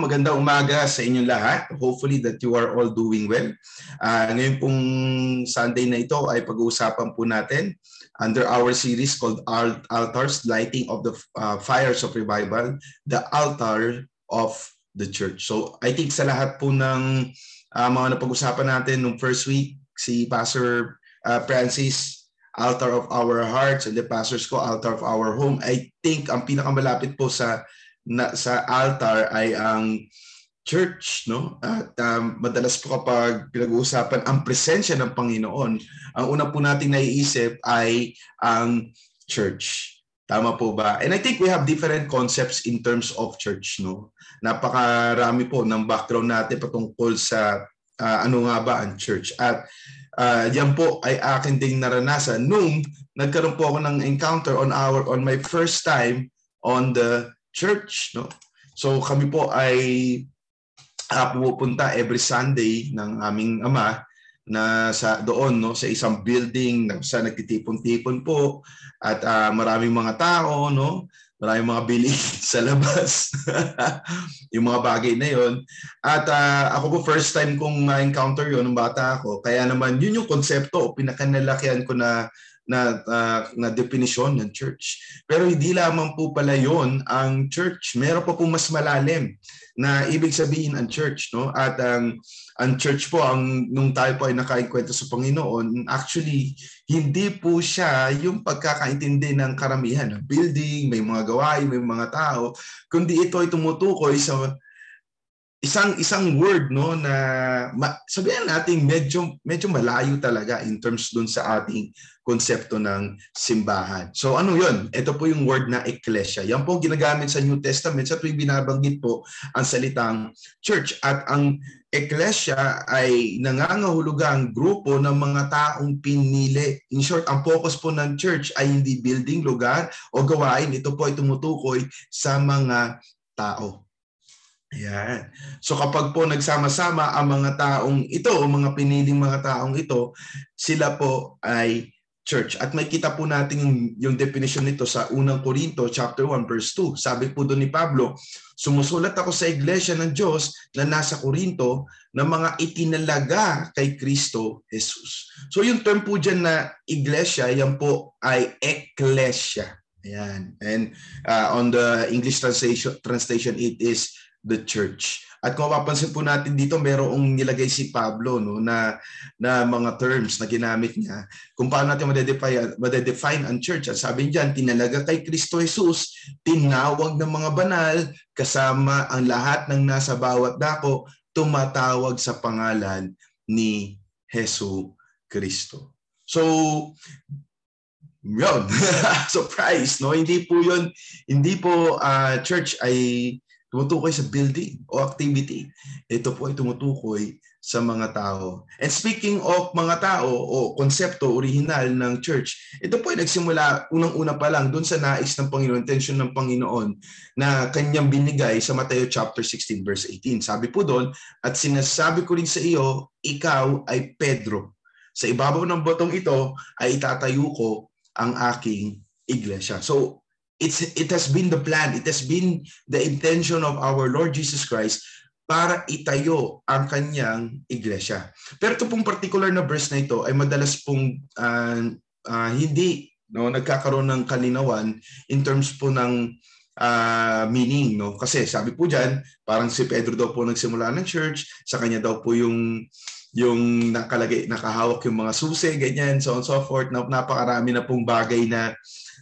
magandang umaga sa inyong lahat. Hopefully that you are all doing well. Uh, ngayon pong Sunday na ito ay pag-uusapan po natin under our series called Altars, Lighting of the uh, Fires of Revival, the Altar of the Church. So I think sa lahat po ng uh, mga napag-usapan natin nung first week, si Pastor uh, Francis, Altar of Our Hearts, and the pastors ko, Altar of Our Home, I think ang pinakamalapit po sa na, sa altar ay ang church, no? At um, madalas po kapag pinag-uusapan ang presensya ng Panginoon, ang una po nating naiisip ay ang church. Tama po ba? And I think we have different concepts in terms of church, no? Napakarami po ng background natin patungkol sa uh, ano nga ba ang church. At uh, yan po ay akin ding naranasan nung nagkaroon po ako ng encounter on our on my first time on the church. No? So kami po ay uh, pumupunta every Sunday ng aming ama na sa doon no? Sa isang building na sa nagtitipon-tipon po. At uh, maraming mga tao no? Maraming mga bili sa labas. Yung mga bagay na yon at uh, ako po first time kong na-encounter yon ng bata ako. Kaya naman yun yung konsepto. O pinakanalakihan ko na na, uh, na definition ng church. Pero hindi lamang po pala yon ang church. Meron pa po mas malalim na ibig sabihin ang church. No? At ang, um, ang church po, ang, nung tayo po ay nakainkwento sa Panginoon, actually, hindi po siya yung pagkakaintindi ng karamihan. Building, may mga gawain, may mga tao, kundi ito ay tumutukoy sa isang isang word no na ma, sabihin natin medyo medyo malayo talaga in terms dun sa ating konsepto ng simbahan. So ano 'yun? Ito po yung word na ecclesia. Yan po ginagamit sa New Testament sa tuwing binabanggit po ang salitang church at ang ecclesia ay nangangahulugang grupo ng mga taong pinili. In short, ang focus po ng church ay hindi building, lugar o gawain. Ito po ay tumutukoy sa mga tao. Ayan. So kapag po nagsama-sama ang mga taong ito, o mga piniling mga taong ito, sila po ay church. At may kita po natin yung, yung definition nito sa unang Korinto chapter 1 verse 2. Sabi po doon ni Pablo, sumusulat ako sa iglesia ng Diyos na nasa Korinto na mga itinalaga kay Kristo Jesus. So yung term po dyan na iglesia, yan po ay ecclesia. Ayan. And uh, on the English translation, translation it is the church. At kung mapapansin po natin dito, merong nilagay si Pablo no, na, na mga terms na ginamit niya kung paano natin madedefine, madedefine ang church. At sabi niyan, tinalaga kay Kristo Jesus, tinawag ng mga banal, kasama ang lahat ng nasa bawat dako, tumatawag sa pangalan ni Hesu Kristo. So, yun. Surprise, no? Hindi po yun, hindi po uh, church ay tumutukoy sa building o activity. Ito po ay tumutukoy sa mga tao. And speaking of mga tao o konsepto original ng church, ito po ay nagsimula unang-una pa lang doon sa nais ng Panginoon, intention ng Panginoon na kanyang binigay sa Mateo chapter 16 verse 18. Sabi po doon, at sinasabi ko rin sa iyo, ikaw ay Pedro. Sa ibabaw ng botong ito ay itatayo ko ang aking iglesia. So it's it has been the plan, it has been the intention of our Lord Jesus Christ para itayo ang kanyang iglesia. Pero ito pong particular na verse na ito ay madalas pong uh, uh, hindi no nagkakaroon ng kalinawan in terms po ng uh, meaning no? Kasi sabi po diyan parang si Pedro daw po nagsimula ng church sa kanya daw po yung yung nakalagay nakahawak yung mga susi ganyan so on so forth. Na napakarami na pong bagay na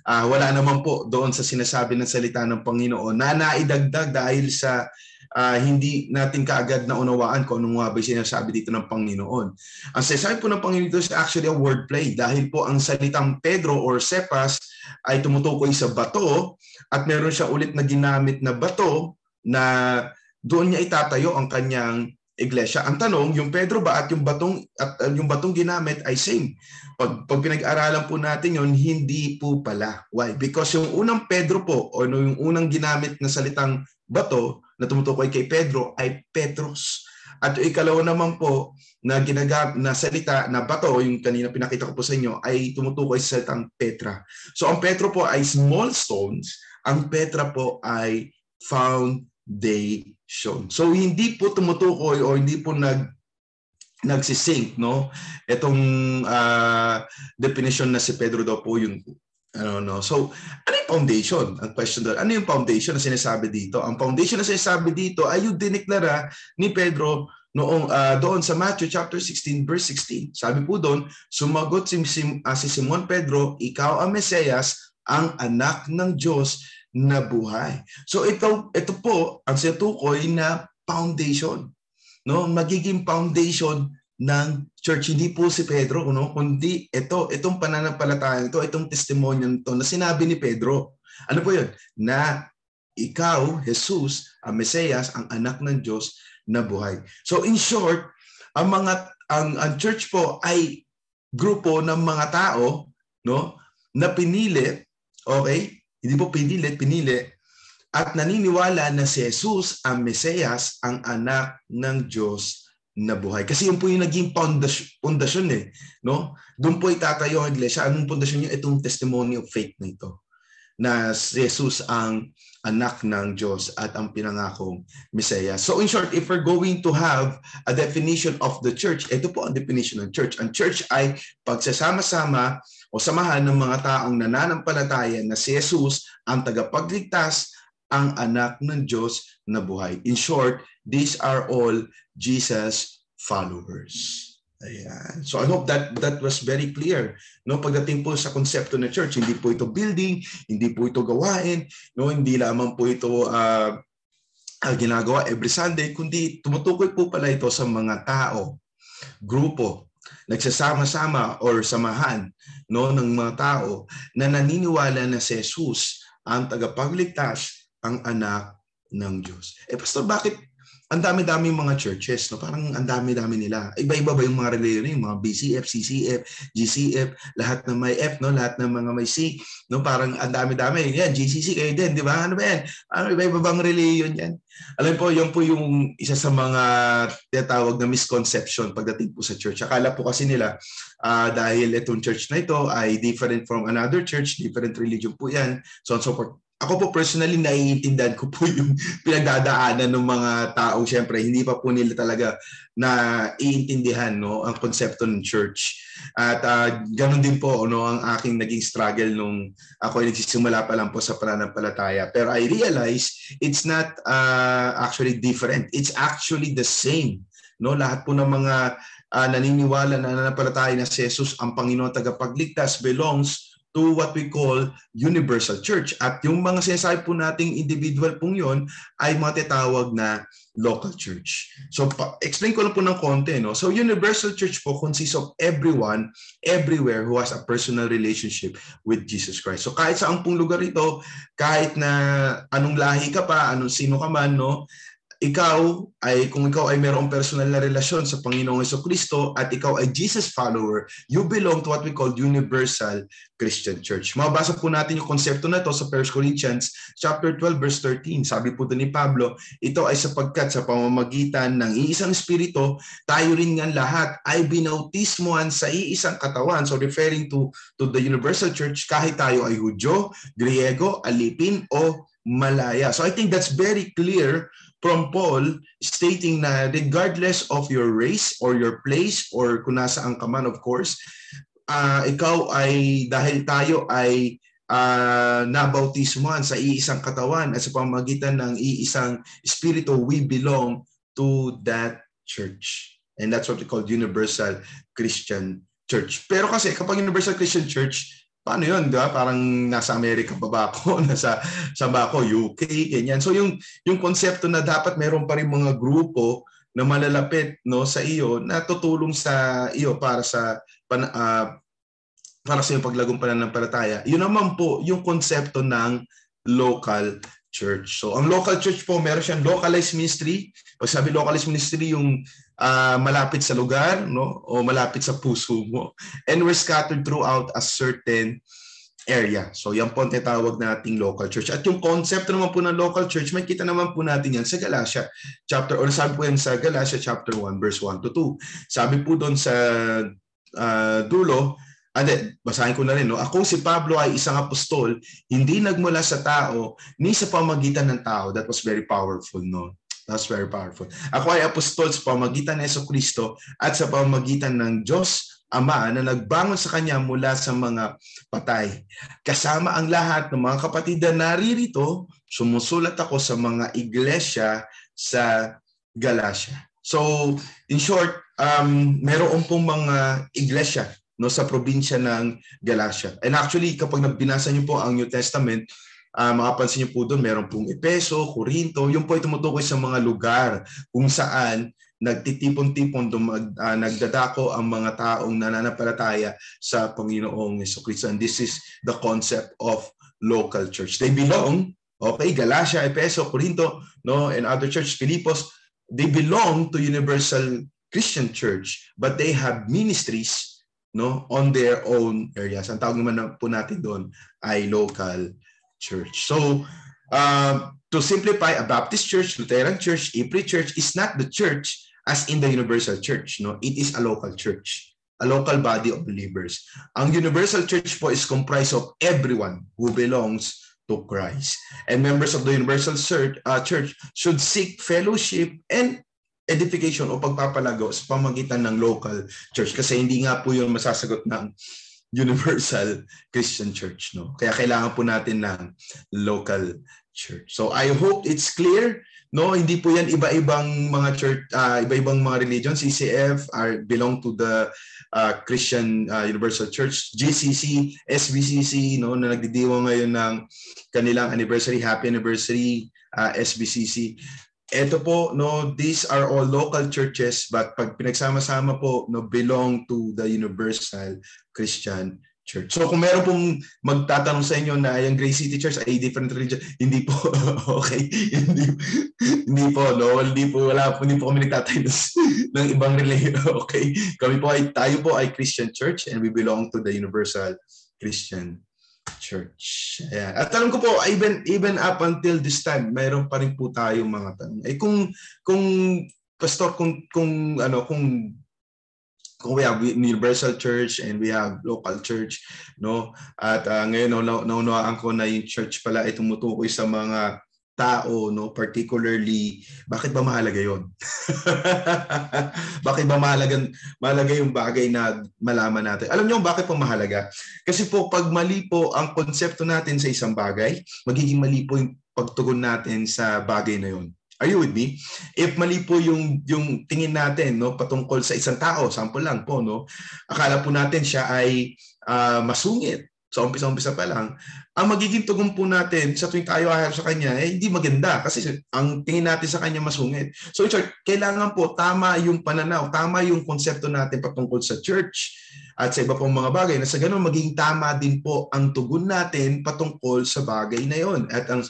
uh, wala naman po doon sa sinasabi ng salita ng Panginoon na naidagdag dahil sa uh, hindi natin kaagad na unawaan kung anong nga ba sinasabi dito ng Panginoon. Ang sinasabi po ng Panginoon dito is actually a wordplay dahil po ang salitang Pedro or Cephas ay tumutukoy sa bato at meron siya ulit na ginamit na bato na doon niya itatayo ang kanyang iglesia. Ang tanong, yung Pedro ba at yung batong at uh, yung batong ginamit ay same? Pag, pag pinag-aralan po natin yon hindi po pala. Why? Because yung unang Pedro po o yung unang ginamit na salitang bato na tumutukoy kay Pedro ay Petros. At yung ikalawa naman po na ginagam na salita na bato, yung kanina pinakita ko po sa inyo, ay tumutukoy sa salitang Petra. So ang Petro po ay small stones, ang Petra po ay found foundation. So hindi po tumutukoy o hindi po nag nagsisync no? Itong uh, definition na si Pedro daw po yung ano no so ano yung foundation? Ang question doon ano yung foundation na sinasabi dito? Ang foundation na sinasabi dito ay yung diniklara ni Pedro noong uh, doon sa Matthew chapter 16 verse 16 sabi po doon sumagot si, si, uh, si Simon Pedro ikaw ang Mesiyas ang anak ng Diyos na buhay. So ito ito po ang sinutukoy na foundation no? Magiging foundation ng church. Hindi po si Pedro no? Kundi ito itong pananampalataya ito itong testimonya nito na sinabi ni Pedro. Ano po yun? Na ikaw Jesus ang Mesiyas ang anak ng Diyos na buhay. So in short ang mga ang, ang church po ay grupo ng mga tao no? Na pinili okay hindi po pinili pinili at naniniwala na si Jesus ang Mesiyas, ang anak ng Diyos na buhay. Kasi yun po yung naging pundasyon eh. No? Doon po itatayo ang iglesia. Anong pundasyon niya? Itong testimony of faith na ito. Na si Jesus ang anak ng Diyos at ang pinangakong Mesiyas. So in short, if we're going to have a definition of the church, ito po ang definition ng church. Ang church ay pagsasama-sama o samahan ng mga taong nananampalataya na si Jesus ang tagapagligtas ang anak ng Diyos na buhay. In short, these are all Jesus followers. Ayan. So I hope that that was very clear. No, pagdating po sa konsepto ng church, hindi po ito building, hindi po ito gawain, no, hindi lamang po ito uh, uh, ginagawa every Sunday, kundi tumutukoy po pala ito sa mga tao, grupo, nagsasama-sama or samahan no ng mga tao na naniniwala na si Jesus ang tagapagligtas ang anak ng Diyos. Eh pastor, bakit ang dami-dami mga churches, no? Parang ang dami-dami nila. Iba-iba ba yung mga religion, yung mga BCF, CCF, GCF, lahat ng may F, no? Lahat ng mga may C, no? Parang ang dami-dami. Yan, GCC kayo din, di ba? Ano ba yan? Ano, iba-iba bang religion yan? Alam po, yan po yung isa sa mga tinatawag na misconception pagdating po sa church. Akala po kasi nila, uh, dahil itong church na ito ay different from another church, different religion po yan, so on so forth ako po personally naiintindihan ko po yung pinagdadaanan ng mga tao. Syempre hindi pa po nila talaga na iintindihan no ang konsepto ng church. At uh, ganun din po no ang aking naging struggle nung ako ay nagsisimula pa lang po sa pananampalataya. Pero I realize it's not uh, actually different. It's actually the same no? Lahat po ng mga uh, naniniwala na nananampalataya na si Jesus ang Panginoon tagapagligtas belongs to what we call universal church. At yung mga sinasabi po nating individual pong yon ay mga tinatawag na local church. So pa- explain ko lang po ng konti. No? So universal church po consists of everyone, everywhere who has a personal relationship with Jesus Christ. So kahit sa pong lugar ito, kahit na anong lahi ka pa, anong sino ka man, no? Ikaw ay kung ikaw ay mayroong personal na relasyon sa Panginoong Heso Kristo at ikaw ay Jesus follower, you belong to what we call universal Christian Church. Mabasa po natin yung konsepto na to sa 1 Corinthians chapter 12 verse 13. Sabi po ni Pablo, ito ay sapagkat sa pamamagitan ng iisang espiritu, tayo rin nga lahat ay binautismohan sa iisang katawan. So referring to to the universal church kahit tayo ay Hudyo, Griego, Alipin o Malaya. So I think that's very clear from Paul stating na regardless of your race or your place or kung nasaan ka man of course, uh, ikaw ay dahil tayo ay uh, nabautismuhan sa iisang katawan at sa pamagitan ng iisang espiritu, we belong to that church. And that's what we call universal Christian church. Pero kasi kapag universal Christian church, paano yun, di ba? Parang nasa Amerika pa ba ako, nasa sa ba ako, UK, ganyan. So yung yung konsepto na dapat meron pa rin mga grupo na malalapit no sa iyo na tutulong sa iyo para sa pan, uh, para sa iyong paglagong pananampalataya. Yun naman po yung konsepto ng local church. So ang local church po, meron siyang localized ministry. Pag sabi localized ministry, yung uh, malapit sa lugar no o malapit sa puso mo. And we're scattered throughout a certain area. So yan po ang tinatawag nating local church. At yung concept naman po ng local church, may kita naman po natin yan sa Galatia chapter, or sabi po yan sa Galatia chapter 1 verse 1 to 2. Sabi po doon sa uh, dulo, Ande, basahin ko na rin, no? Ako si Pablo ay isang apostol, hindi nagmula sa tao, ni sa pamagitan ng tao. That was very powerful, no? That's very powerful. Ako ay apostol sa pamagitan ng Yeso Kristo at sa pamagitan ng Diyos Ama na nagbangon sa Kanya mula sa mga patay. Kasama ang lahat ng mga kapatid na naririto, sumusulat ako sa mga iglesia sa Galacia. So, in short, um, meron pong mga iglesia no sa probinsya ng Galacia. And actually, kapag nagbinasa niyo po ang New Testament, uh, makapansin niyo po doon, meron pong Epeso, Corinto, yung po ay tumutukoy sa mga lugar kung saan nagtitipon-tipon, dumag, uh, nagdadako ang mga taong nananampalataya sa Panginoong Yeso Kristo. And this is the concept of local church. They belong, okay, Galacia, Epeso, Corinto, no, and other church, Filipos, they belong to Universal Christian Church, but they have ministries no on their own areas. Ang tawag naman na po natin doon ay local church. So, uh, to simplify, a Baptist church, Lutheran church, April church is not the church as in the universal church. No, It is a local church, a local body of believers. Ang universal church po is comprised of everyone who belongs to Christ. And members of the universal church, uh, church should seek fellowship and edification o pagpapalago sa pamagitan ng local church. Kasi hindi nga po yun masasagot ng universal Christian church no? Kaya kailangan po natin ng local church. So i hope it's clear no? Hindi po yan iba-ibang mga church uh, iba-ibang mga religion. CCF are belong to the uh, Christian uh, Universal Church. GCC SBCC no? Na nagdidiwang ngayon ng kanilang anniversary happy anniversary uh, SBCC ito po, no, these are all local churches but pag pinagsama-sama po, no, belong to the Universal Christian Church. So kung meron pong magtatanong sa inyo na yung Grace City Church ay different religion, hindi po, okay, hindi, hindi po, no, hindi po, wala po, hindi po kami nagtatayo ng ibang religion, okay. Kami po ay, tayo po ay Christian Church and we belong to the Universal Christian church. Ayan. At alam ko po, even, even up until this time, mayroon pa rin po tayong mga tanong. Eh kung, kung, pastor, kung, kung, ano, kung kung we have universal church and we have local church no at uh, ngayon no naunawaan ko na yung church pala ay tumutukoy sa mga tao, no, particularly, bakit ba mahalaga 'yon? bakit ba mahalaga mahalaga yung bagay na malaman natin? Alam niyo bakit po mahalaga? Kasi po pag mali po ang konsepto natin sa isang bagay, magiging mali po yung pagtugon natin sa bagay na 'yon. Are you with me? If mali po yung yung tingin natin no patungkol sa isang tao, sample lang po no. Akala po natin siya ay uh, masungit sa umpisa-umpisa pa lang, ang magiging tugon po natin sa tuwing tayo ahayap sa kanya, eh, hindi maganda kasi ang tingin natin sa kanya masungit. So short, kailangan po tama yung pananaw, tama yung konsepto natin patungkol sa church at sa iba pong mga bagay na sa ganun magiging tama din po ang tugon natin patungkol sa bagay na yon. At ang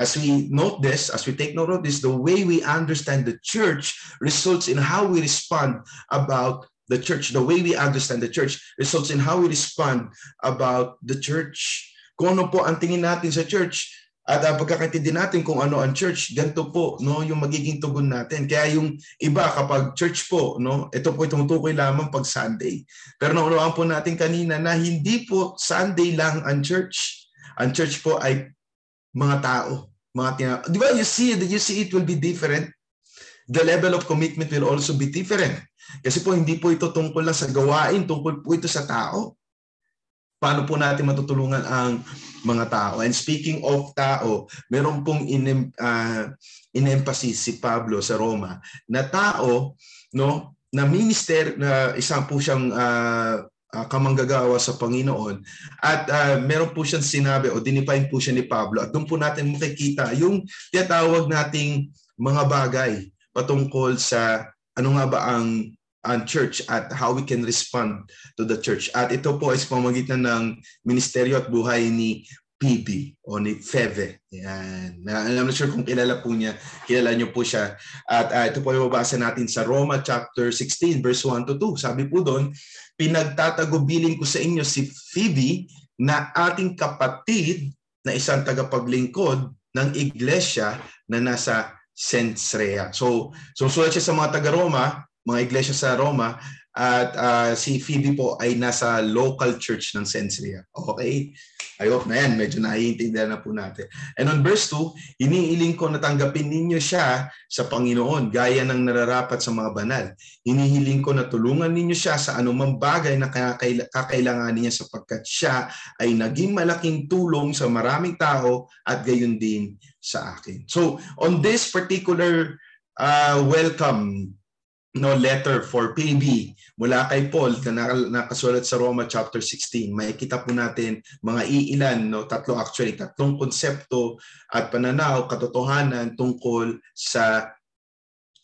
as we note this, as we take note of this, the way we understand the church results in how we respond about the church, the way we understand the church results in how we respond about the church. Kung ano po ang tingin natin sa church at ang pagkakaintindi natin kung ano ang church, ganito po no, yung magiging tugon natin. Kaya yung iba kapag church po, no, ito po tumutukoy lamang pag Sunday. Pero naunawaan po natin kanina na hindi po Sunday lang ang church. Ang church po ay mga tao, mga tina- Di ba you see you see it will be different? The level of commitment will also be different. Kasi po hindi po ito tungkol lang sa gawain, tungkol po ito sa tao. Paano po natin matutulungan ang mga tao? And speaking of tao, meron pong in, uh, in-emphasis si Pablo sa Roma na tao, no, na minister na isang po siyang uh, uh, kamanggagawa sa Panginoon at uh, meron po siyang sinabi o dinipain po siya ni Pablo at doon po natin makikita yung tinatawag nating mga bagay patungkol sa ano nga ba ang ang church at how we can respond to the church. At ito po sa pamagitan ng ministeryo at buhay ni PB o ni Feve. Yan. I'm not sure kung kilala po niya. Kilala niyo po siya. At uh, ito po ay mabasa natin sa Roma chapter 16 verse 1 to 2. Sabi po doon, pinagtatagubilin ko sa inyo si Phoebe na ating kapatid na isang tagapaglingkod ng iglesia na nasa Sensrea. So, sumusulat siya sa mga taga-Roma, mga iglesia sa Roma, at uh, si Phoebe po ay nasa local church ng Sensria. Okay? I hope na yan, medyo naiintindihan na po natin. And on verse 2, iniiling ko na tanggapin ninyo siya sa Panginoon gaya ng nararapat sa mga banal. Hinihiling ko na tulungan ninyo siya sa anumang bagay na kakailangan niya sapagkat siya ay naging malaking tulong sa maraming tao at gayon din sa akin. So on this particular uh, welcome no letter for PB mula kay Paul na nakasulat sa Roma chapter 16. Makikita po natin mga iilan no tatlo actually tatlong konsepto at pananaw katotohanan tungkol sa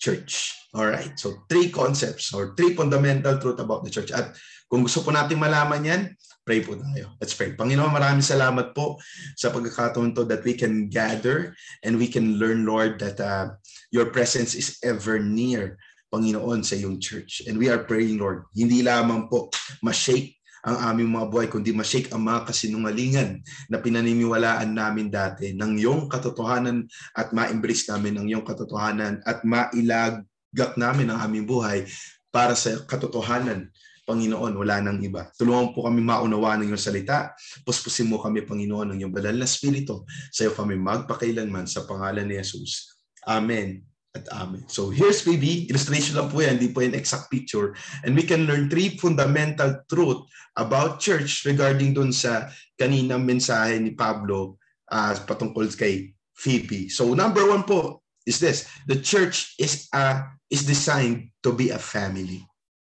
church. All right. So three concepts or three fundamental truth about the church. At kung gusto po natin malaman 'yan, pray po tayo. Let's pray. Panginoon, maraming salamat po sa pagkakataon to that we can gather and we can learn Lord that uh, your presence is ever near Panginoon sa iyong church. And we are praying, Lord, hindi lamang po ma-shake ang aming mga buhay, kundi ma-shake ang mga kasinungalingan na pinaniniwalaan namin dati ng iyong katotohanan at ma-embrace namin ng iyong katotohanan at mailagak namin ang aming buhay para sa katotohanan Panginoon, wala nang iba. Tulungan po kami maunawaan ng iyong salita. Puspusin mo kami, Panginoon, ng iyong banal na spirito. Sa iyo kami magpakailanman sa pangalan ni Jesus. Amen at amen. So here's maybe, illustration lang po yan, hindi po yan exact picture. And we can learn three fundamental truth about church regarding dun sa kaninang mensahe ni Pablo uh, patungkol kay Phoebe. So number one po is this, the church is, a, is designed to be a family.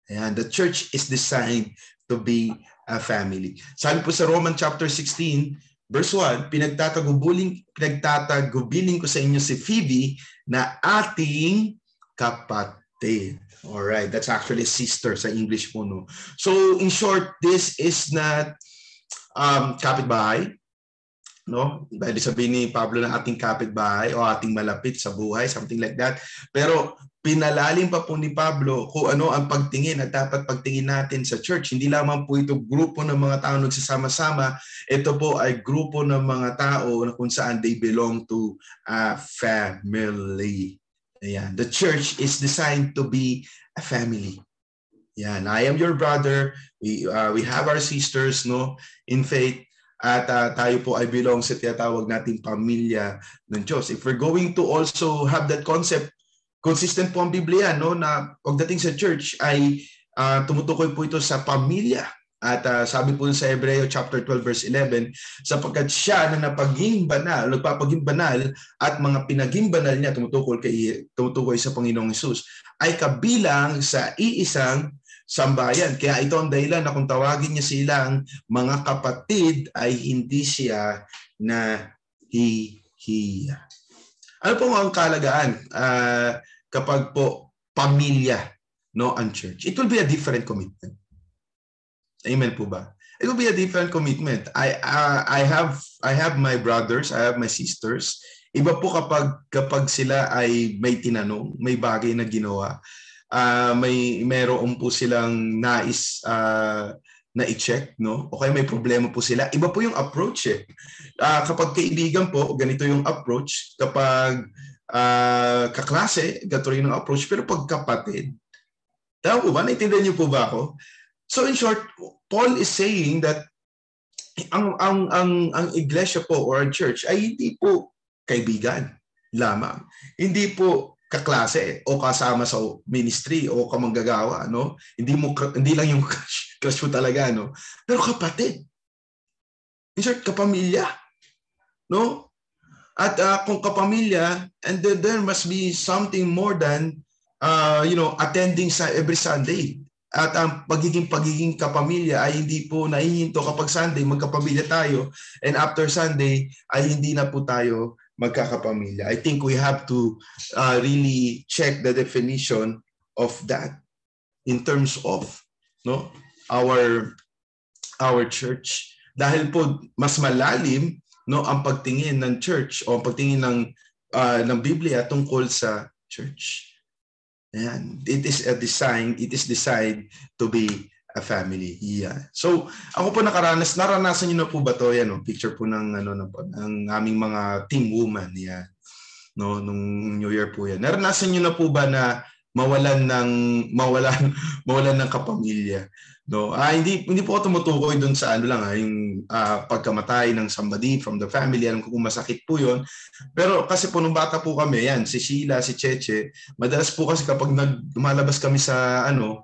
Ayan, the church is designed to be a family. Sabi po sa Roman chapter 16, verse 1, pinagtatagubuling, pinagtatagubilin ko sa inyo si Phoebe na ating kapatid. All right, that's actually sister sa English po no. So in short, this is not um kapitbahay, no? Dahil sabihin ni Pablo na ating kapitbahay o ating malapit sa buhay, something like that. Pero pinalalim pa po ni Pablo kung ano ang pagtingin at dapat pagtingin natin sa church. Hindi lamang po ito grupo ng mga tao nagsasama-sama. Ito po ay grupo ng mga tao na kung saan they belong to a family. Ayan. The church is designed to be a family. Yan. I am your brother. We, uh, we have our sisters no in faith. At uh, tayo po ay belong sa tinatawag nating pamilya ng Diyos. If we're going to also have that concept consistent po ang Biblia no na pagdating sa church ay uh, tumutukoy po ito sa pamilya. At uh, sabi po sa Hebreo chapter 12 verse 11, sapagkat siya na napaging banal, nagpapaging banal at mga pinaging banal niya tumutukoy kay tumutukoy sa Panginoong Hesus ay kabilang sa iisang sambayan. Kaya ito ang dahilan na kung tawagin niya silang mga kapatid ay hindi siya na hihiya. Ano po ang kalagaan? Uh, kapag po pamilya no ang church, it will be a different commitment. Amen po ba? It will be a different commitment. I uh, I have I have my brothers, I have my sisters. Iba po kapag kapag sila ay may tinanong, may bagay na ginawa, uh, may meron po silang nais uh, na i-check, no? O kaya may problema po sila. Iba po yung approach eh. Uh, kapag kaibigan po, ganito yung approach. Kapag uh, kaklase, gato rin ang approach. Pero pag kapatid, tama po ba? Naintindihan niyo po ba ako? So in short, Paul is saying that ang ang ang ang iglesia po or ang church ay hindi po kaibigan lamang. Hindi po kaklase o kasama sa ministry o kamanggagawa, no? Hindi mo hindi lang yung crush, crush mo talaga, no? Pero kapatid. In short, kapamilya. No? At uh, kung kapamilya, and then there must be something more than uh, you know, attending sa every Sunday. At ang pagiging pagiging kapamilya ay hindi po naihinto kapag Sunday magkapamilya tayo and after Sunday ay hindi na po tayo magkakapamilya. I think we have to uh, really check the definition of that in terms of no our our church dahil po mas malalim no ang pagtingin ng church o ang pagtingin ng uh, ng Biblia tungkol sa church. Ayan. It is a design, it is designed to be a family. Yeah. So, ako po nakaranas, naranasan niyo na po ba to? Yan, no? picture po ng, ano, ng, ng aming mga team woman. Yan. No, nung New Year po yan. Naranasan niyo na po ba na mawalan ng mawalan mawalan ng kapamilya no? Ah hindi hindi po ako tumutukoy doon sa ano lang ah, yung uh, pagkamatay ng somebody from the family. Alam ko kung masakit po yon pero kasi po nung bata po kami yan si Sheila si Cheche madalas po kasi kapag naglumalabas kami sa ano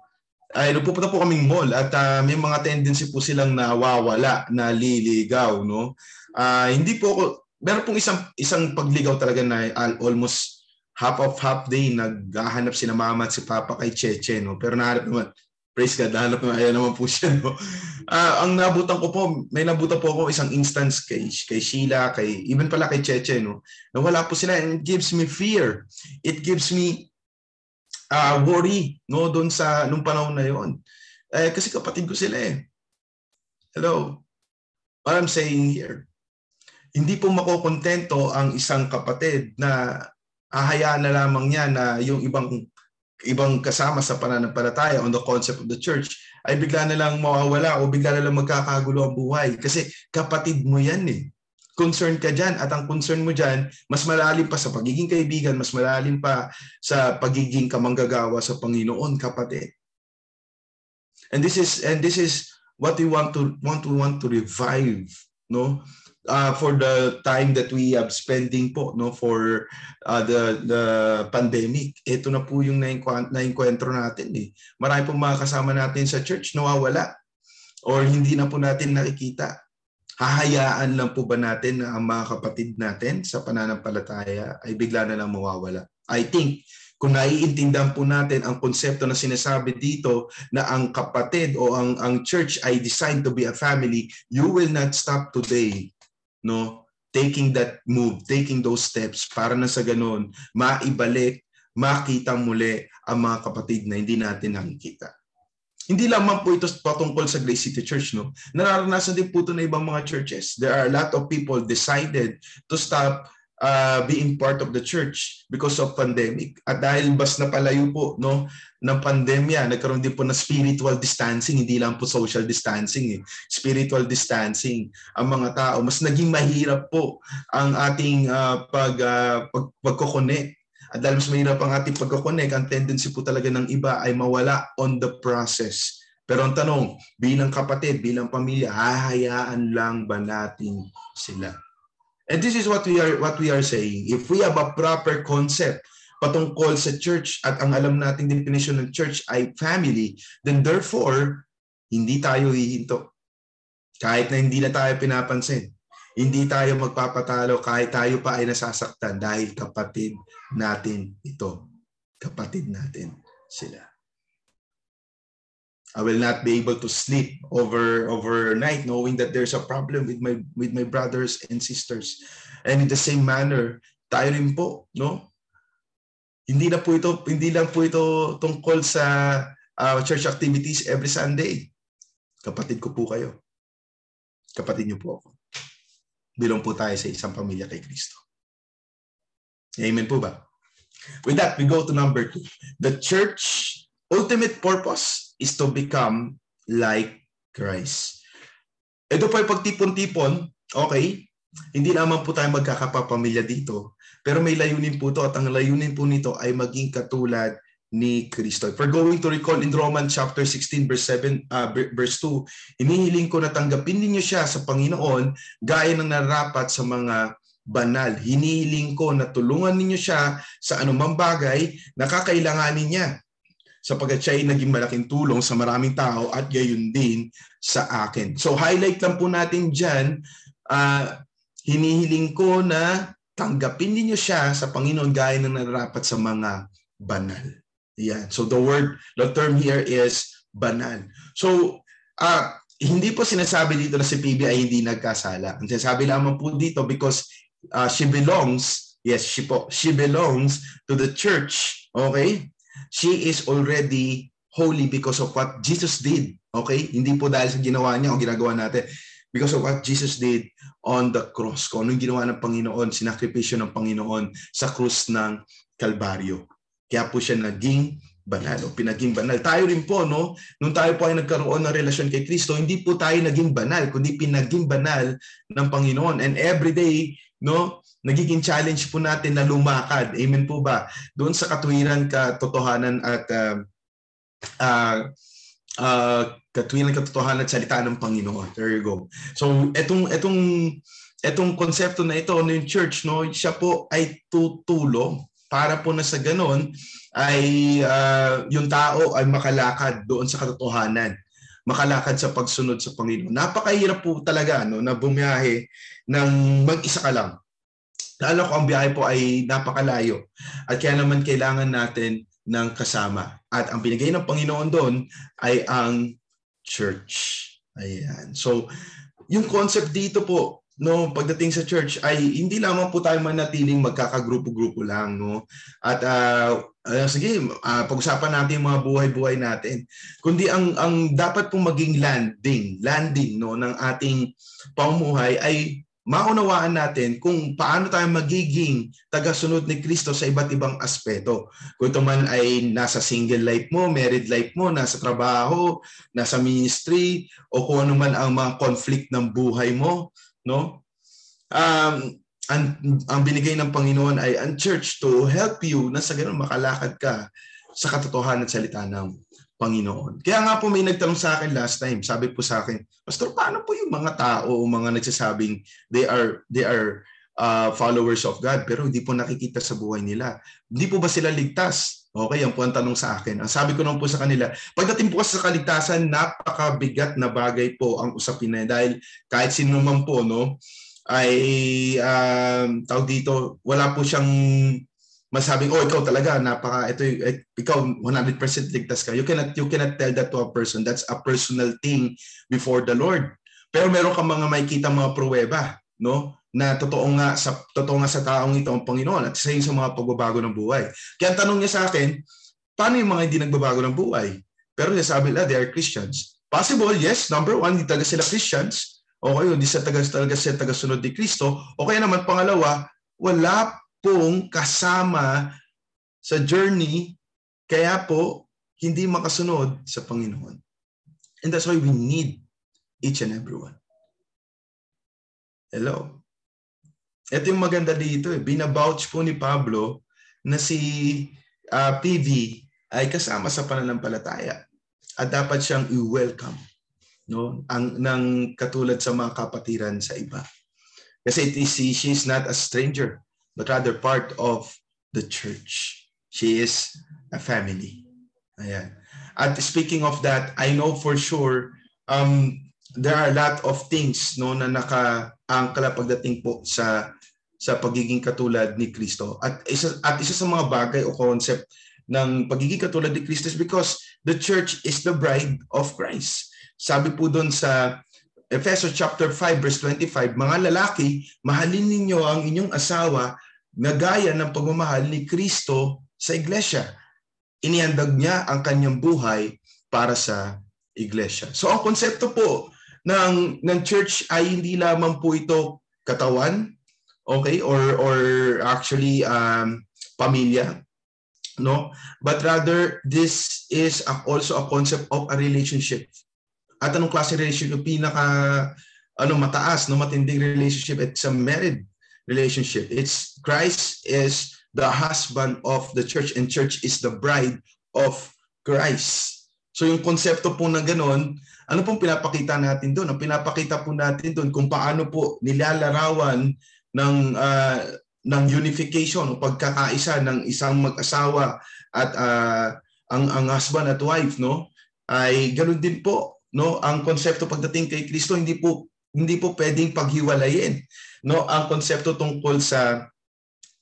ay pupunta po kaming mall at uh, may mga tendency po silang nawawala na liligaw no? Uh, hindi po ako meron pong isang isang pagligaw talaga na almost half of half day naghahanap si na mama at si papa kay Cheche no? Pero nahanap naman praise God nahanap naman ayan naman po siya no? Uh, ang nabutan ko po may nabutan po ako isang instance kay kay Sheila kay even pala kay Cheche no? Na wala po sila and it gives me fear. It gives me uh, worry no doon sa nung panahon na yon eh, kasi kapatid ko sila eh. Hello? What I'm saying here hindi po makokontento ang isang kapatid na ahayaan na lamang niya na yung ibang ibang kasama sa pananampalataya on the concept of the church ay bigla na lang mawawala o bigla na lang magkakagulo ang buhay. Kasi kapatid mo yan eh. Concern ka dyan at ang concern mo dyan, mas malalim pa sa pagiging kaibigan, mas malalim pa sa pagiging kamanggagawa sa Panginoon, kapatid. And this is and this is what we want to want to want to revive, no? uh, for the time that we have spending po no for uh, the the pandemic. Ito na po yung na-encuentro natin eh. Marami pong mga kasama natin sa church nawawala or hindi na po natin nakikita. Hahayaan lang po ba natin na ang mga kapatid natin sa pananampalataya ay bigla na lang mawawala? I think kung naiintindihan po natin ang konsepto na sinasabi dito na ang kapatid o ang ang church ay designed to be a family, you will not stop today no taking that move, taking those steps para na sa ganun maibalik, makita muli ang mga kapatid na hindi natin nakikita. Hindi lamang po ito patungkol sa Grace City Church, no? Nararanasan din po ito na ibang mga churches. There are a lot of people decided to stop uh, being part of the church because of pandemic. At dahil bas na palayo po no ng pandemya, nagkaroon din po ng spiritual distancing, hindi lang po social distancing eh. Spiritual distancing ang mga tao. Mas naging mahirap po ang ating uh, pag, uh, pag pagko-connect. At dahil mas mahirap ang ating pagko-connect, ang tendency po talaga ng iba ay mawala on the process. Pero ang tanong, bilang kapatid, bilang pamilya, hahayaan lang ba natin sila? And this is what we are what we are saying. If we have a proper concept patungkol sa church at ang alam nating definition ng church ay family, then therefore hindi tayo hihinto. Kahit na hindi na tayo pinapansin. Hindi tayo magpapatalo kahit tayo pa ay nasasaktan dahil kapatid natin ito. Kapatid natin sila. I will not be able to sleep over overnight knowing that there's a problem with my with my brothers and sisters. And in the same manner, tayo rin po, no? Hindi na po ito hindi lang po ito tungkol sa uh, church activities every Sunday. Kapatid ko po kayo. Kapatid niyo po ako. Bilong po tayo sa isang pamilya kay Kristo. Amen po ba? With that, we go to number two. The church ultimate purpose is to become like Christ. Ito po ay pagtipon-tipon, okay? Hindi naman po tayo magkakapapamilya dito. Pero may layunin po to at ang layunin po nito ay maging katulad ni Kristo. If we're going to recall in Romans chapter 16 verse 7 uh, verse 2, inihiling ko na tanggapin ninyo siya sa Panginoon gaya ng narapat sa mga banal. Hinihiling ko na tulungan ninyo siya sa anumang bagay na kakailanganin niya sapagkat siya ay naging malaking tulong sa maraming tao at gayon din sa akin. So highlight lang po natin dyan, uh, hinihiling ko na tanggapin ninyo siya sa Panginoon gaya ng nararapat sa mga banal. Yeah. So the word, the term here is banal. So uh, hindi po sinasabi dito na si PB ay hindi nagkasala. Ang sinasabi lamang po dito because uh, she belongs, yes, she po, she belongs to the church, okay? She is already holy because of what Jesus did. Okay? Hindi po dahil sa ginawa niya o ginagawa natin. Because of what Jesus did on the cross. Kung anong ginawa ng Panginoon, sinakripisyo ng Panginoon sa krus ng Kalbaryo. Kaya po siya naging banal o pinaging banal. Tayo rin po, no? Nung tayo po ay nagkaroon ng relasyon kay Kristo, hindi po tayo naging banal, kundi pinaging banal ng Panginoon. And every day, no? Nagiging challenge po natin na lumakad. Amen po ba? Doon sa katuwiran, katotohanan at uh, uh, uh, katuwiran, katotohanan at salita ng Panginoon. There you go. So, etong etong etong konsepto na ito no yung church no, siya po ay tutulong para po na sa ganon ay uh, yung tao ay makalakad doon sa katotohanan makalakad sa pagsunod sa Panginoon. Napakahirap po talaga no, na bumiyahe ng mag-isa ka lang. Lalo ko ang biyahe po ay napakalayo. At kaya naman kailangan natin ng kasama. At ang binigay ng Panginoon doon ay ang church. Ayan. So, yung concept dito po, no pagdating sa church ay hindi lamang po tayo manatiling magkakagrupo-grupo lang no at uh, uh, sige uh, pag-usapan natin yung mga buhay-buhay natin kundi ang ang dapat pong maging landing landing no ng ating pamumuhay ay maunawaan natin kung paano tayo magiging tagasunod ni Kristo sa iba't ibang aspeto. Kung ito man ay nasa single life mo, married life mo, nasa trabaho, nasa ministry, o kung ano man ang mga conflict ng buhay mo, no? Um, ang, ang binigay ng Panginoon ay ang church to help you na sa ganun makalakad ka sa katotohanan at salita ng Panginoon. Kaya nga po may nagtanong sa akin last time, sabi po sa akin, Pastor, paano po yung mga tao o mga nagsasabing they are they are uh, followers of God pero hindi po nakikita sa buhay nila? Hindi po ba sila ligtas? Okay, yan po ang tanong sa akin. Ang sabi ko naman po sa kanila, pagdating po sa kaligtasan, napakabigat na bagay po ang usapin na dahil kahit sino naman po, no, ay um, tawag dito, wala po siyang masabing oh ikaw talaga napaka ito eh, ikaw 100% ligtas ka. You cannot you cannot tell that to a person. That's a personal thing before the Lord. Pero meron kang mga makikita mga pruweba no? Na totoo nga sa totoo nga sa taong ito ang Panginoon at yun sa mga pagbabago ng buhay. Kaya ang tanong niya sa akin paano yung mga hindi nagbabago ng buhay? Pero niya sabi nila they are Christians. Possible yes number one hindi talaga sila Christians okay hindi sa taga talaga sila tagasunod ni Kristo o kaya naman pangalawa wala pong kasama sa journey, kaya po hindi makasunod sa Panginoon. And that's why we need each and every one. Hello. Ito yung maganda dito eh. Binabouch po ni Pablo na si uh, ah, PV ay kasama sa pananampalataya at dapat siyang i-welcome no ang ng katulad sa mga kapatiran sa iba. Kasi it is, she is not a stranger but rather part of the church. She is a family. Ayan. At speaking of that, I know for sure um, there are a lot of things no na nakaangkla pagdating po sa sa pagiging katulad ni Kristo. At isa at isa sa mga bagay o concept ng pagiging katulad ni Kristo is because the church is the bride of Christ. Sabi po doon sa Ephesians chapter 5 verse 25, mga lalaki, mahalin ninyo ang inyong asawa na gaya ng pagmamahal ni Kristo sa iglesia. Iniandag niya ang kanyang buhay para sa iglesia. So ang konsepto po ng ng church ay hindi lamang po ito katawan, okay, or or actually um, pamilya, no? But rather this is also a concept of a relationship. At anong klase relationship? Pinaka ano mataas, no matinding relationship it's a married relationship. It's Christ is the husband of the church and church is the bride of Christ. So yung konsepto po na ganoon, ano pong pinapakita natin doon? Ang pinapakita po natin doon kung paano po nilalarawan ng uh, ng unification o pagkakaisa ng isang mag-asawa at uh, ang ang husband at wife no ay ganoon din po no ang konsepto pagdating kay Kristo hindi po hindi po pwedeng paghiwalayin no ang konsepto tungkol sa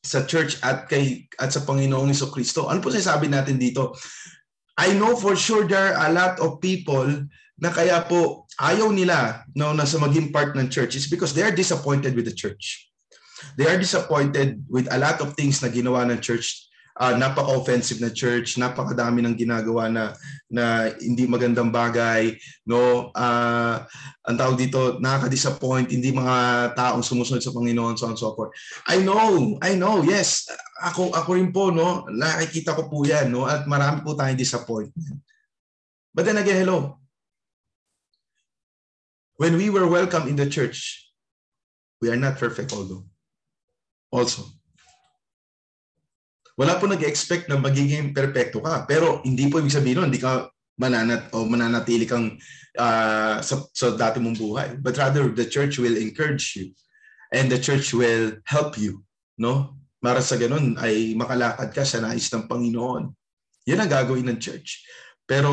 sa church at kay at sa Panginoong Kristo. Ano po sinasabi natin dito? I know for sure there are a lot of people na kaya po ayaw nila no, na sa maging part ng church is because they are disappointed with the church. They are disappointed with a lot of things na ginawa ng church uh, napaka-offensive na church, napakadami ng ginagawa na na hindi magandang bagay, no? Uh, ang tawag dito, nakaka-disappoint, hindi mga taong sumusunod sa Panginoon, so on so forth. I know, I know, yes. Ako ako rin po, no? Nakikita ko po 'yan, no? At marami po tayong disappointment. But then again, hello. When we were welcome in the church, we are not perfect although. also. Wala po nag-expect na magiging perfecto ka. Pero hindi po ibig sabihin nun, hindi ka mananat o mananatili kang uh, sa, sa dati mong buhay. But rather, the church will encourage you and the church will help you. No? Para sa ganun ay makalakad ka sa nais ng Panginoon. Yan ang gagawin ng church. Pero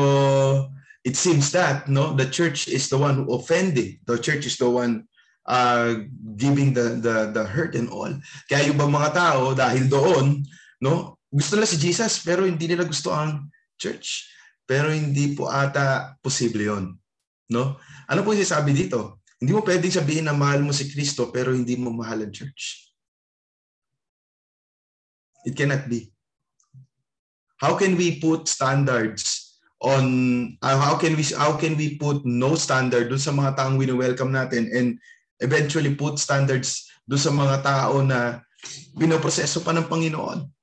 it seems that no the church is the one who offended. The church is the one uh, giving the, the the hurt and all. Kaya yung mga tao dahil doon, no, gusto nila si Jesus pero hindi nila gusto ang church. Pero hindi po ata posible 'yon. No? Ano po yung sabi dito? Hindi mo pwedeng sabihin na mahal mo si Kristo pero hindi mo mahal ang church. It cannot be. How can we put standards on uh, how can we how can we put no standard dun sa mga taong wini-welcome natin and eventually put standards dun sa mga tao na binoproseso pa ng Panginoon.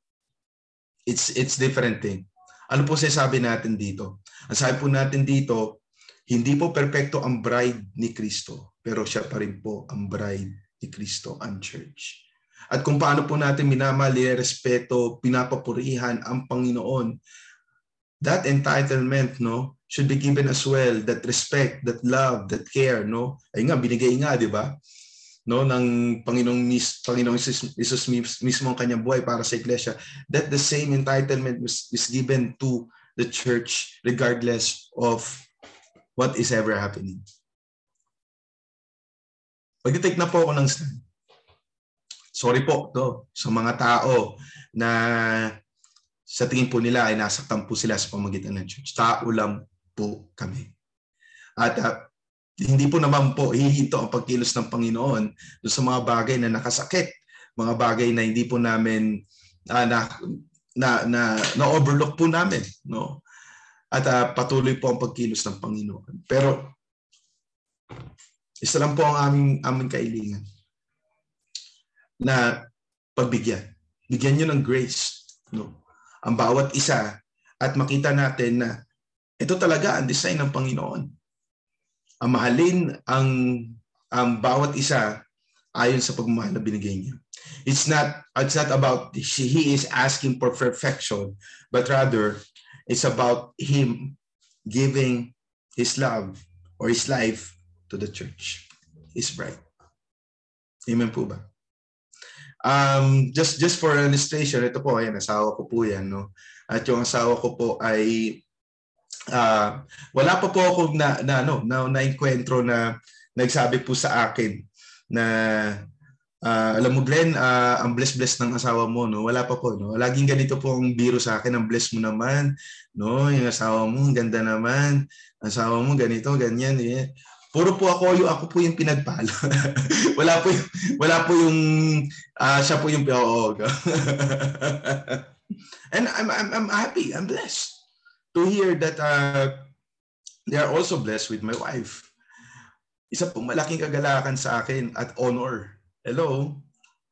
It's it's different thing. Ano po sabi natin dito? Ang sabi po natin dito, hindi po perpekto ang bride ni Kristo, pero siya pa rin po ang bride ni Kristo, ang church. At kung paano po natin minamahal, respeto, pinapapurihan ang Panginoon that entitlement no should be given as well that respect that love that care no ay nga binigay nga di ba no ng Panginoong mis Panginoong Jesus mismo ang kanyang buhay para sa iglesia that the same entitlement was, is given to the church regardless of what is ever happening Pag-take na po ako ng stand. Sorry po to sa mga tao na sa tingin po nila ay nasaktan po sila sa pamagitan ng church. Tao lang po kami. At uh, hindi po naman po hihinto ang pagkilos ng Panginoon sa mga bagay na nakasakit, mga bagay na hindi po namin uh, na na na na-overlook po namin, no? At uh, patuloy po ang pagkilos ng Panginoon. Pero isa lang po ang aming aming kailangan na pagbigyan. Bigyan niyo ng grace, no? ang bawat isa at makita natin na ito talaga ang design ng Panginoon. Ang mahalin ang ang bawat isa ayon sa pagmamahal na binigay niya. It's not it's not about he is asking for perfection, but rather it's about him giving his love or his life to the church, his bride. Amen po ba? Um, just just for illustration, ito po, ayan, asawa ko po yan. No? At yung asawa ko po ay uh, wala pa po ako na, na, no, na, na-enkwentro na nagsabi po sa akin na uh, alam mo Glenn, uh, ang bless-bless ng asawa mo, no? Wala pa po, no? Laging ganito po ang biro sa akin, ang bless mo naman, no? Yung asawa mo, ganda naman. Asawa mo, ganito, ganyan, eh. Puro po ako yung ako po yung pinagpalo. wala po yung, wala po yung uh, siya po yung oo. And I'm, I'm I'm happy. I'm blessed to hear that uh, they are also blessed with my wife. Isa pong malaking kagalakan sa akin at honor. Hello,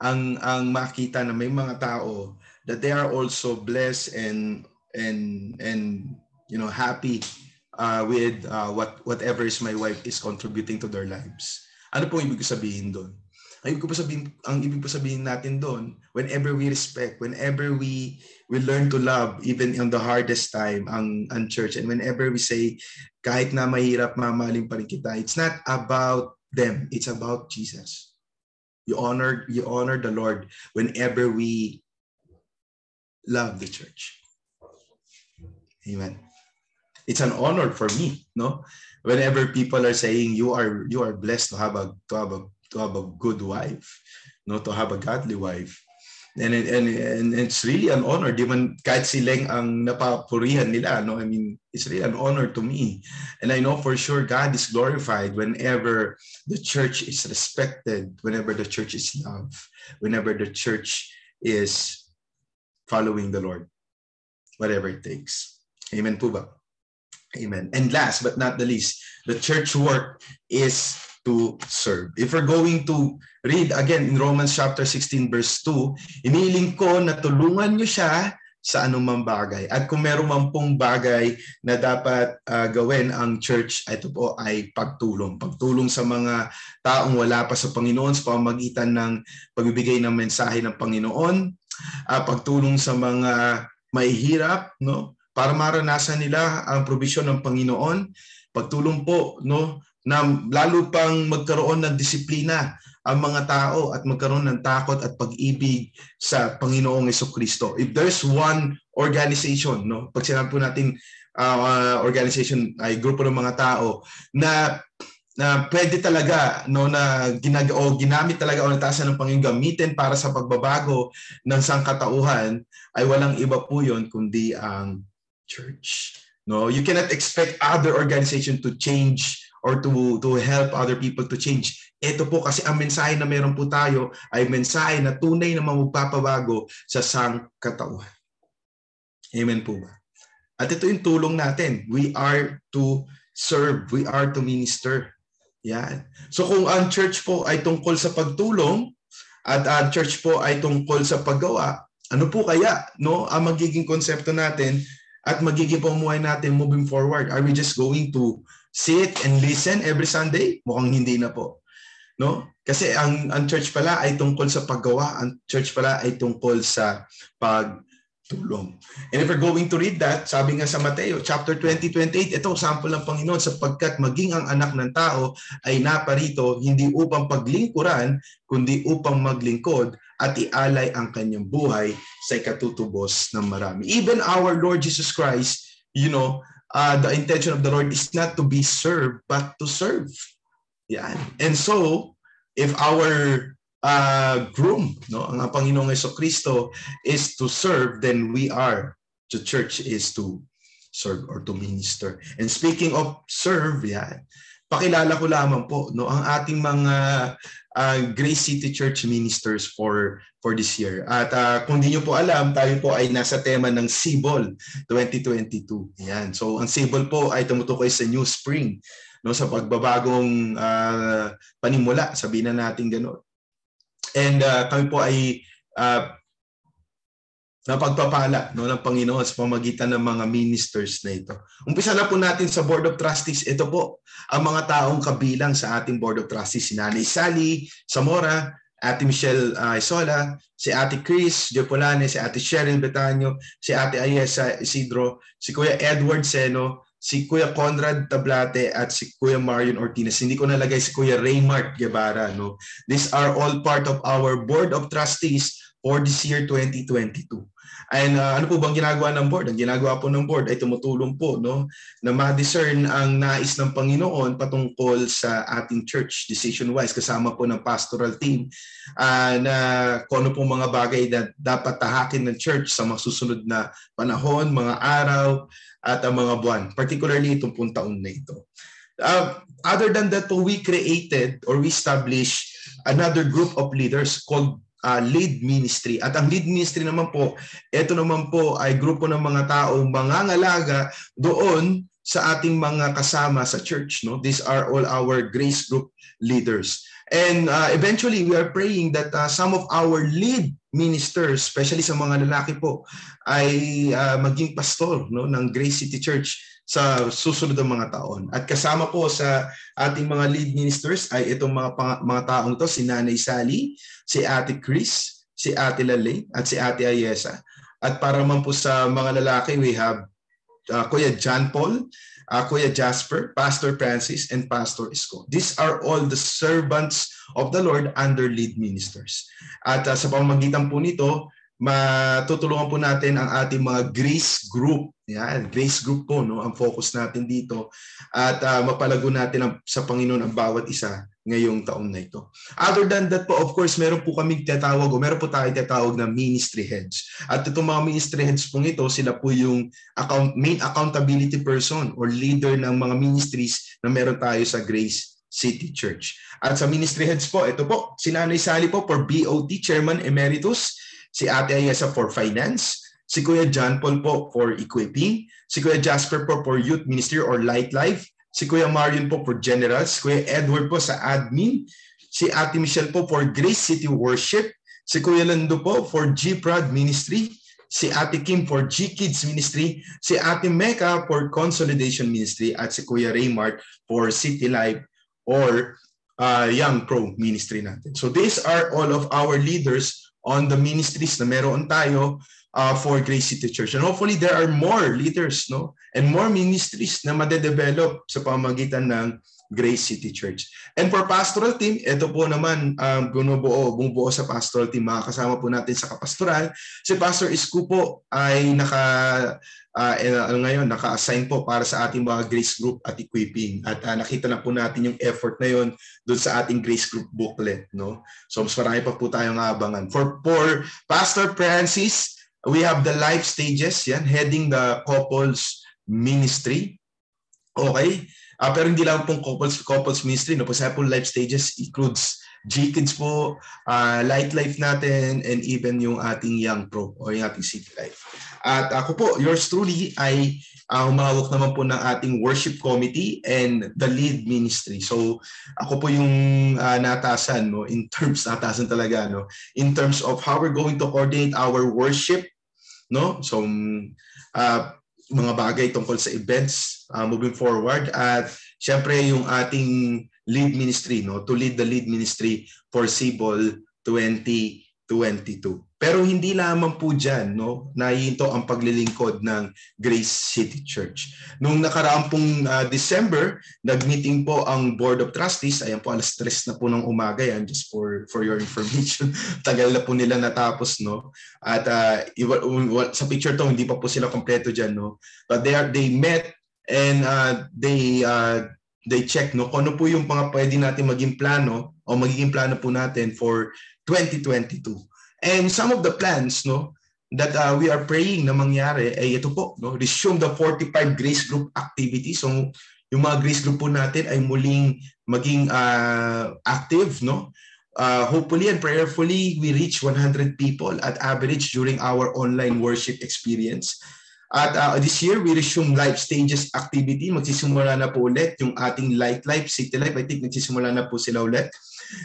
ang ang makita na may mga tao that they are also blessed and and and you know happy uh, with uh, what whatever is my wife is contributing to their lives. Ano po ibig sabihin doon? Ang ibig ko sabihin, ang ibig ko sabihin natin doon, whenever we respect, whenever we we learn to love even in the hardest time ang ang church and whenever we say kahit na mahirap mamahalin pa rin kita, it's not about them, it's about Jesus. You honor you honor the Lord whenever we love the church. Amen it's an honor for me, no? Whenever people are saying you are you are blessed to have a to have a to have a good wife, no, to have a godly wife. And, and, and it's really an honor, man kahit silang ang napapurihan nila, no? I mean, it's really an honor to me. And I know for sure God is glorified whenever the church is respected, whenever the church is loved, whenever the church is following the Lord, whatever it takes. Amen po ba? Amen. And last but not the least, the church work is to serve. If we're going to read again in Romans chapter 16 verse 2, iniling ko na tulungan niyo siya sa anumang bagay. At kung meron man pong bagay na dapat uh, gawin ang church, ito po ay pagtulong. Pagtulong sa mga taong wala pa sa Panginoon sa pamamagitan ng pagbibigay ng mensahe ng Panginoon, uh, pagtulong sa mga mahihirap, no? para maranasan nila ang provision ng Panginoon, pagtulong po no na lalo pang magkaroon ng disiplina ang mga tao at magkaroon ng takot at pag-ibig sa Panginoong Kristo. If there's one organization, no, pag sinabi po natin uh, organization ay grupo ng mga tao na na pwede talaga no na ginag o ginamit talaga o natasan ng Panginoon gamitin para sa pagbabago ng sangkatauhan ay walang iba po yon kundi ang church. No, you cannot expect other organization to change or to to help other people to change. Ito po kasi ang mensahe na meron po tayo ay mensahe na tunay na magpapabago sa sangkatauhan. Amen po ba? At ito yung tulong natin. We are to serve. We are to minister. Yan. So kung ang church po ay tungkol sa pagtulong at ang church po ay tungkol sa paggawa, ano po kaya no ang magiging konsepto natin at magiging pamumuhay natin moving forward? Are we just going to sit and listen every Sunday? Mukhang hindi na po. No? Kasi ang, ang church pala ay tungkol sa paggawa, ang church pala ay tungkol sa pagtulong. And if we're going to read that, sabi nga sa Mateo chapter 20, 28, ito sample ng Panginoon sapagkat maging ang anak ng tao ay naparito hindi upang paglingkuran, kundi upang maglingkod at ialay ang kanyang buhay sa ikatutubos ng marami. Even our Lord Jesus Christ, you know, uh, the intention of the Lord is not to be served, but to serve. Yan. And so, if our uh, groom, no, ang Panginoong Yeso Kristo is to serve, then we are, the church is to serve or to minister. And speaking of serve, yan, pakilala ko lamang po no ang ating mga uh, Grace City Church ministers for for this year. At uh, kung di niyo po alam, tayo po ay nasa tema ng Sibol 2022. Yan. So ang Sibol po ay tumutukoy sa New Spring no sa pagbabagong uh, panimula, sabihin na natin gano'n. And uh, kami po ay uh, na pagpapala no, ng Panginoon sa pamagitan ng mga ministers na ito. Umpisa na po natin sa Board of Trustees. Ito po ang mga taong kabilang sa ating Board of Trustees. Si Nanay Sally Zamora, Ate Michelle uh, Isola, si Ate Chris Diopolane, si Ate Cheryl Betanyo, si Ate Ayesa Isidro, si Kuya Edward Seno, si Kuya Conrad Tablate at si Kuya Marion Ortiz. Hindi ko nalagay si Kuya Raymart Guevara. No? These are all part of our Board of Trustees for this year 2022. And uh, ano po bang ginagawa ng board? Ang ginagawa po ng board ay tumutulong po no na ma-discern ang nais ng Panginoon patungkol sa ating church decision-wise kasama po ng pastoral team uh, na kung ano po mga bagay na dapat tahakin ng church sa mga susunod na panahon, mga araw at ang mga buwan, particularly itong pong taon na ito. Uh, other than that po, we created or we established another group of leaders called uh, lead ministry. At ang lead ministry naman po, ito naman po ay grupo ng mga taong mangangalaga doon sa ating mga kasama sa church. No? These are all our grace group leaders. And uh, eventually, we are praying that uh, some of our lead ministers, especially sa mga lalaki po, ay uh, maging pastor no, ng Grace City Church sa susunod ng mga taon. At kasama po sa ating mga lead ministers ay itong mga mga taong to, si Nanay Sally, si Ate Chris, si Ate Lale, at si Ate Ayesa. At para man po sa mga lalaki, we have uh, Kuya John Paul, uh, Kuya Jasper, Pastor Francis, and Pastor Isko. These are all the servants of the Lord under lead ministers. At uh, sa pamamagitan po nito, matutulungan po natin ang ating mga grace group. Yan, grace group po no, ang focus natin dito at uh, mapalago natin ang, sa Panginoon ang bawat isa ngayong taon na ito. Other than that po, of course, meron po kami tinatawag o meron po tayo tinatawag na ministry heads. At itong mga ministry heads po ito, sila po yung account, main accountability person or leader ng mga ministries na meron tayo sa Grace City Church. At sa ministry heads po, ito po, si Nanay Sally po for BOT Chairman Emeritus, si Ate Ayesa for Finance, si Kuya John Paul po for Equipping, si Kuya Jasper po for Youth Ministry or Light Life, si Kuya Marion po for General, si Kuya Edward po sa Admin, si Ate Michelle po for Grace City Worship, si Kuya Lando po for G-Prod Ministry, si Ate Kim for G-Kids Ministry, si Ate Mecca for Consolidation Ministry, at si Kuya Raymart for City Life or uh, Young Pro Ministry natin. So these are all of our leaders on the ministries na meron tayo uh, for Grace City Church. And hopefully there are more leaders no and more ministries na madedevelop sa pamagitan ng Grace City Church. And for pastoral team, ito po naman um, bumubuo, bumubuo sa pastoral team. Makakasama po natin sa kapastoral. Si Pastor Isko po ay naka uh, uh, ngayon naka-assign po para sa ating mga Grace Group at equipping. At uh, nakita na po natin yung effort na yon doon sa ating Grace Group booklet. No? So mas marami pa po tayong abangan. For, for Pastor Francis, we have the life stages, yan, heading the couples ministry. Okay? Uh, pero hindi lang pong couples, couples ministry. No? Po life stages includes G-Kids po, uh, Light Life natin, and even yung ating Young Pro o yung ating City Life. At ako po, yours truly, ay uh, humawak naman po ng ating worship committee and the lead ministry. So ako po yung uh, natasan no in terms natasan talaga no in terms of how we're going to coordinate our worship no so uh, mga bagay tungkol sa events uh, moving forward at syempre yung ating lead ministry no to lead the lead ministry for Cebol 2022. Pero hindi lamang po diyan no nahinto ang paglilingkod ng Grace City Church. Nung nakaraang pong uh, December, nagmeeting po ang Board of Trustees. Ayan po alas 3 na po ng umaga yan just for for your information. Tagal na po nila natapos no. At uh, sa picture to hindi pa po sila kompleto diyan no. But they are they met and uh, they uh, they check no kung ano po yung mga pwede natin maging plano o magiging plano po natin for 2022. And some of the plans no that uh, we are praying na mangyari ay ito po no resume the 45 grace group activities. So yung mga grace group po natin ay muling maging uh, active no uh, hopefully and prayerfully we reach 100 people at average during our online worship experience. At uh, this year, we resume live stages activity. Magsisimula na po ulit yung ating Light Life, City Life. I think nagsisimula na po sila ulit.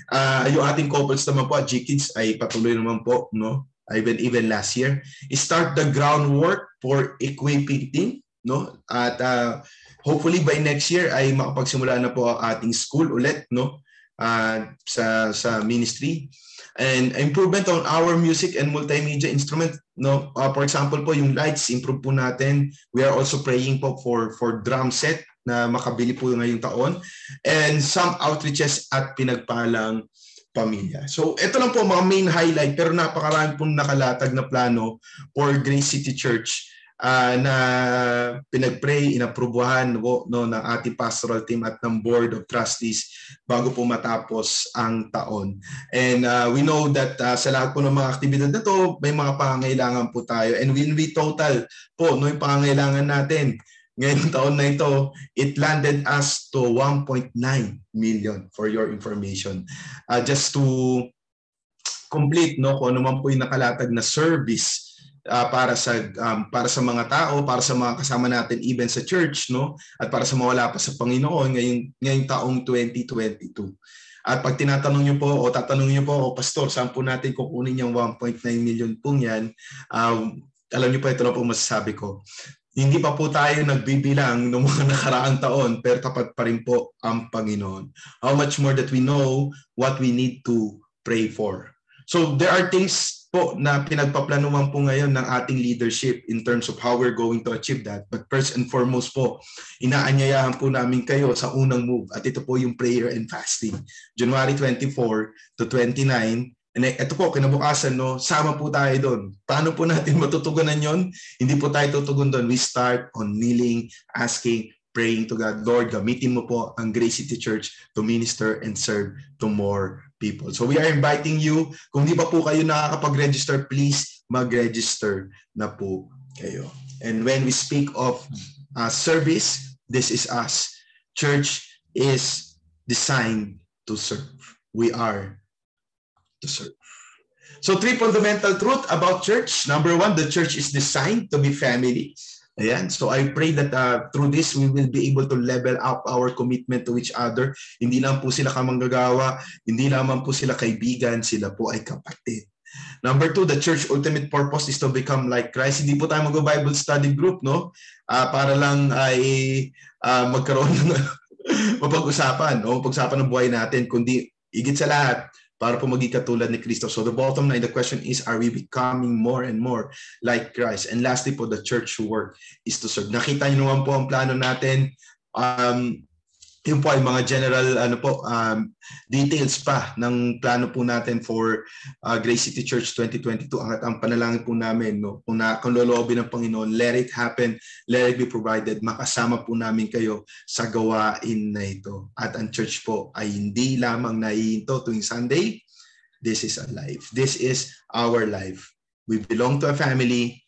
Uh, yung ating couples naman po G-Kids ay patuloy naman po, no? Even, even last year. Start the groundwork for equipping team, no? At uh, hopefully by next year ay makapagsimula na po ating school ulit, no? Uh, sa, sa ministry and improvement on our music and multimedia instrument no uh, for example po yung lights improve po natin we are also praying po for for drum set na makabili po ngayong taon and some outreaches at pinagpalang pamilya. So ito lang po mga main highlight pero napakarami pong nakalatag na plano for Grace City Church uh, na pinagpray, inaprubuhan no, no, ng ating pastoral team at ng Board of Trustees bago po matapos ang taon. And uh, we know that uh, sa lahat po ng mga aktibidad na to, may mga pangangailangan po tayo. And when we total po no, yung pangangailangan natin, ngayong taon na ito, it landed us to 1.9 million for your information. Uh, just to complete no kung ano man po yung nakalatag na service uh, para sa um, para sa mga tao, para sa mga kasama natin even sa church no at para sa mawala pa sa Panginoon ngayong ngayong taong 2022. At pag tinatanong niyo po o tatanungin niyo po, o pastor, saan po natin kukunin yung 1.9 million po yan? Um, alam niyo po ito na po masasabi ko hindi pa po tayo nagbibilang ng mga nakaraang taon pero tapat pa rin po ang Panginoon. How much more that we know what we need to pray for. So there are things po na pinagpaplanuhan po ngayon ng ating leadership in terms of how we're going to achieve that. But first and foremost po, inaanyayahan po namin kayo sa unang move at ito po yung prayer and fasting. January 24 to 29, And ito po, kinabukasan, no, sama po tayo doon. Paano po natin matutugunan yon? Hindi po tayo tutugon doon. We start on kneeling, asking, praying to God. Lord, gamitin mo po ang Grace City Church to minister and serve to more people. So we are inviting you. Kung di pa po kayo nakakapag-register, please mag-register na po kayo. And when we speak of uh, service, this is us. Church is designed to serve. We are to serve. So three fundamental truth about church. Number one, the church is designed to be family. Ayan. So I pray that uh, through this, we will be able to level up our commitment to each other. Hindi lang po sila kamanggagawa, hindi lamang po sila kaibigan, sila po ay kapatid. Number two, the church ultimate purpose is to become like Christ. Hindi po tayo mag-Bible study group, no? Uh, para lang ay uh, magkaroon ng mapag-usapan, no? Pag-usapan ng buhay natin, kundi igit sa lahat, para po maging katulad ni Kristo. So the bottom line, the question is, are we becoming more and more like Christ? And lastly po, the church work is to serve. Nakita niyo naman po ang plano natin. Um, yung po ay mga general ano po um, details pa ng plano po natin for uh, Grace City Church 2022 ang ang panalangin po namin no kung na kung loloobin ng Panginoon let it happen let it be provided makasama po namin kayo sa gawain na ito. At ang church po ay hindi lamang naihinto tuwing Sunday. This is a life. This is our life. We belong to a family.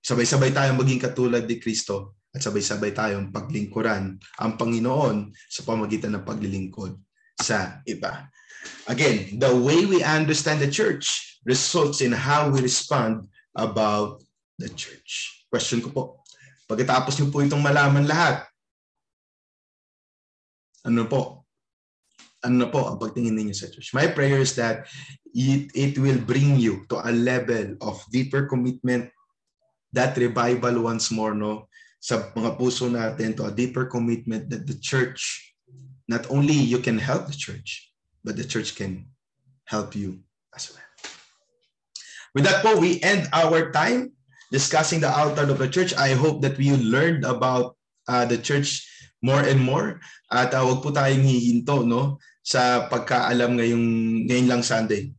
Sabay-sabay tayong maging katulad ni Kristo at sabay-sabay tayong paglingkuran ang Panginoon sa pamagitan ng paglilingkod sa iba. Again, the way we understand the church results in how we respond about the church. Question ko po, pagkatapos niyo po itong malaman lahat, ano po? Ano po ang pagtingin ninyo sa church? My prayer is that it, it will bring you to a level of deeper commitment, that revival once more, no? Sa mga puso natin to a deeper commitment that the church, not only you can help the church, but the church can help you as well. With that po, we end our time discussing the altar of the church. I hope that we learned about uh, the church more and more. At uh, wag po tayong hihinto no, sa pagkaalam ngayong, ngayon lang Sunday.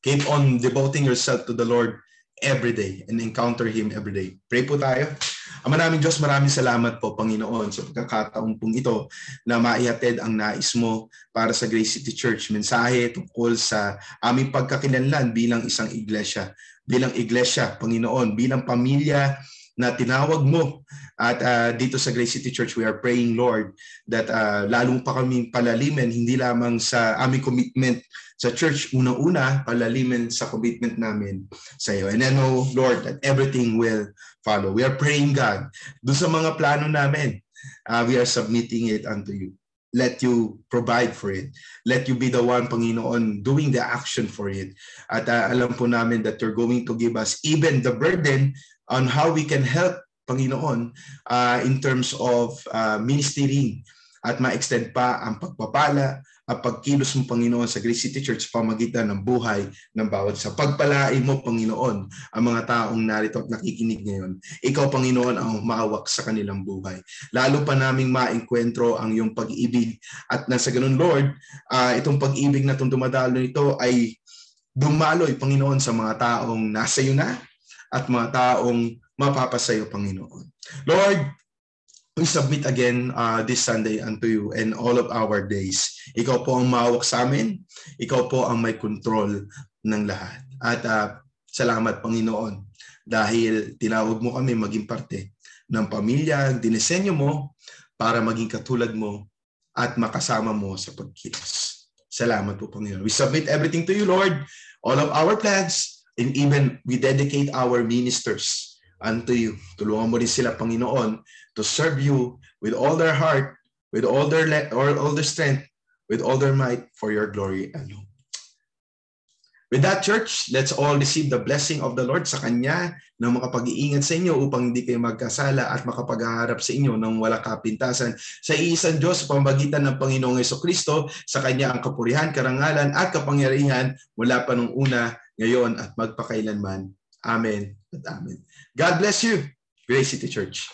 Keep on devoting yourself to the Lord every day and encounter Him every day. Pray po tayo. Ama namin Diyos, maraming salamat po, Panginoon, sa pagkakataong pong ito na maihatid ang nais mo para sa Grace City Church. Mensahe tungkol sa aming pagkakilanlan bilang isang iglesia. Bilang iglesia, Panginoon, bilang pamilya na tinawag mo. At uh, dito sa Grace City Church, we are praying, Lord, that uh, lalong pa kaming palalimin, hindi lamang sa aming commitment sa church, unang-una, palalimin sa commitment namin sa iyo. And I know, Lord, that everything will follow. We are praying, God, doon sa mga plano namin, uh, we are submitting it unto you. Let you provide for it. Let you be the one, Panginoon, doing the action for it. At uh, alam po namin that you're going to give us even the burden on how we can help, Panginoon, uh, in terms of uh, ministering at ma-extend pa ang pagpapala, at pagkilos mo, Panginoon, sa Grace City Church pamagitan ng buhay ng bawat sa pagpalain mo, Panginoon, ang mga taong narito at nakikinig ngayon. Ikaw, Panginoon, ang maawak sa kanilang buhay. Lalo pa naming maengkwentro ang iyong pag-ibig. At nasa ganun, Lord, uh, itong pag-ibig na itong dumadalo nito ay dumaloy, Panginoon, sa mga taong nasa iyo na at mga taong mapapasayo, Panginoon. Lord, we submit again uh, this Sunday unto you and all of our days. Ikaw po ang mawak sa amin. Ikaw po ang may control ng lahat. At uh, salamat Panginoon dahil tinawag mo kami maging parte ng pamilya, dinisenyo mo para maging katulad mo at makasama mo sa pagkilos. Salamat po Panginoon. We submit everything to you Lord, all of our plans, and even we dedicate our ministers unto you. Tulungan mo rin sila, Panginoon, to serve you with all their heart, with all their le- or all their strength, with all their might for your glory alone. With that, church, let's all receive the blessing of the Lord sa Kanya na makapag-iingat sa inyo upang hindi kayo magkasala at makapagharap sa inyo ng wala kapintasan. Sa iisang Diyos, pambagitan ng Panginoong Yeso Kristo, sa Kanya ang kapurihan, karangalan at kapangyarihan mula pa nung una, ngayon at magpakailanman. Amen Amen. God bless you, Grace City Church.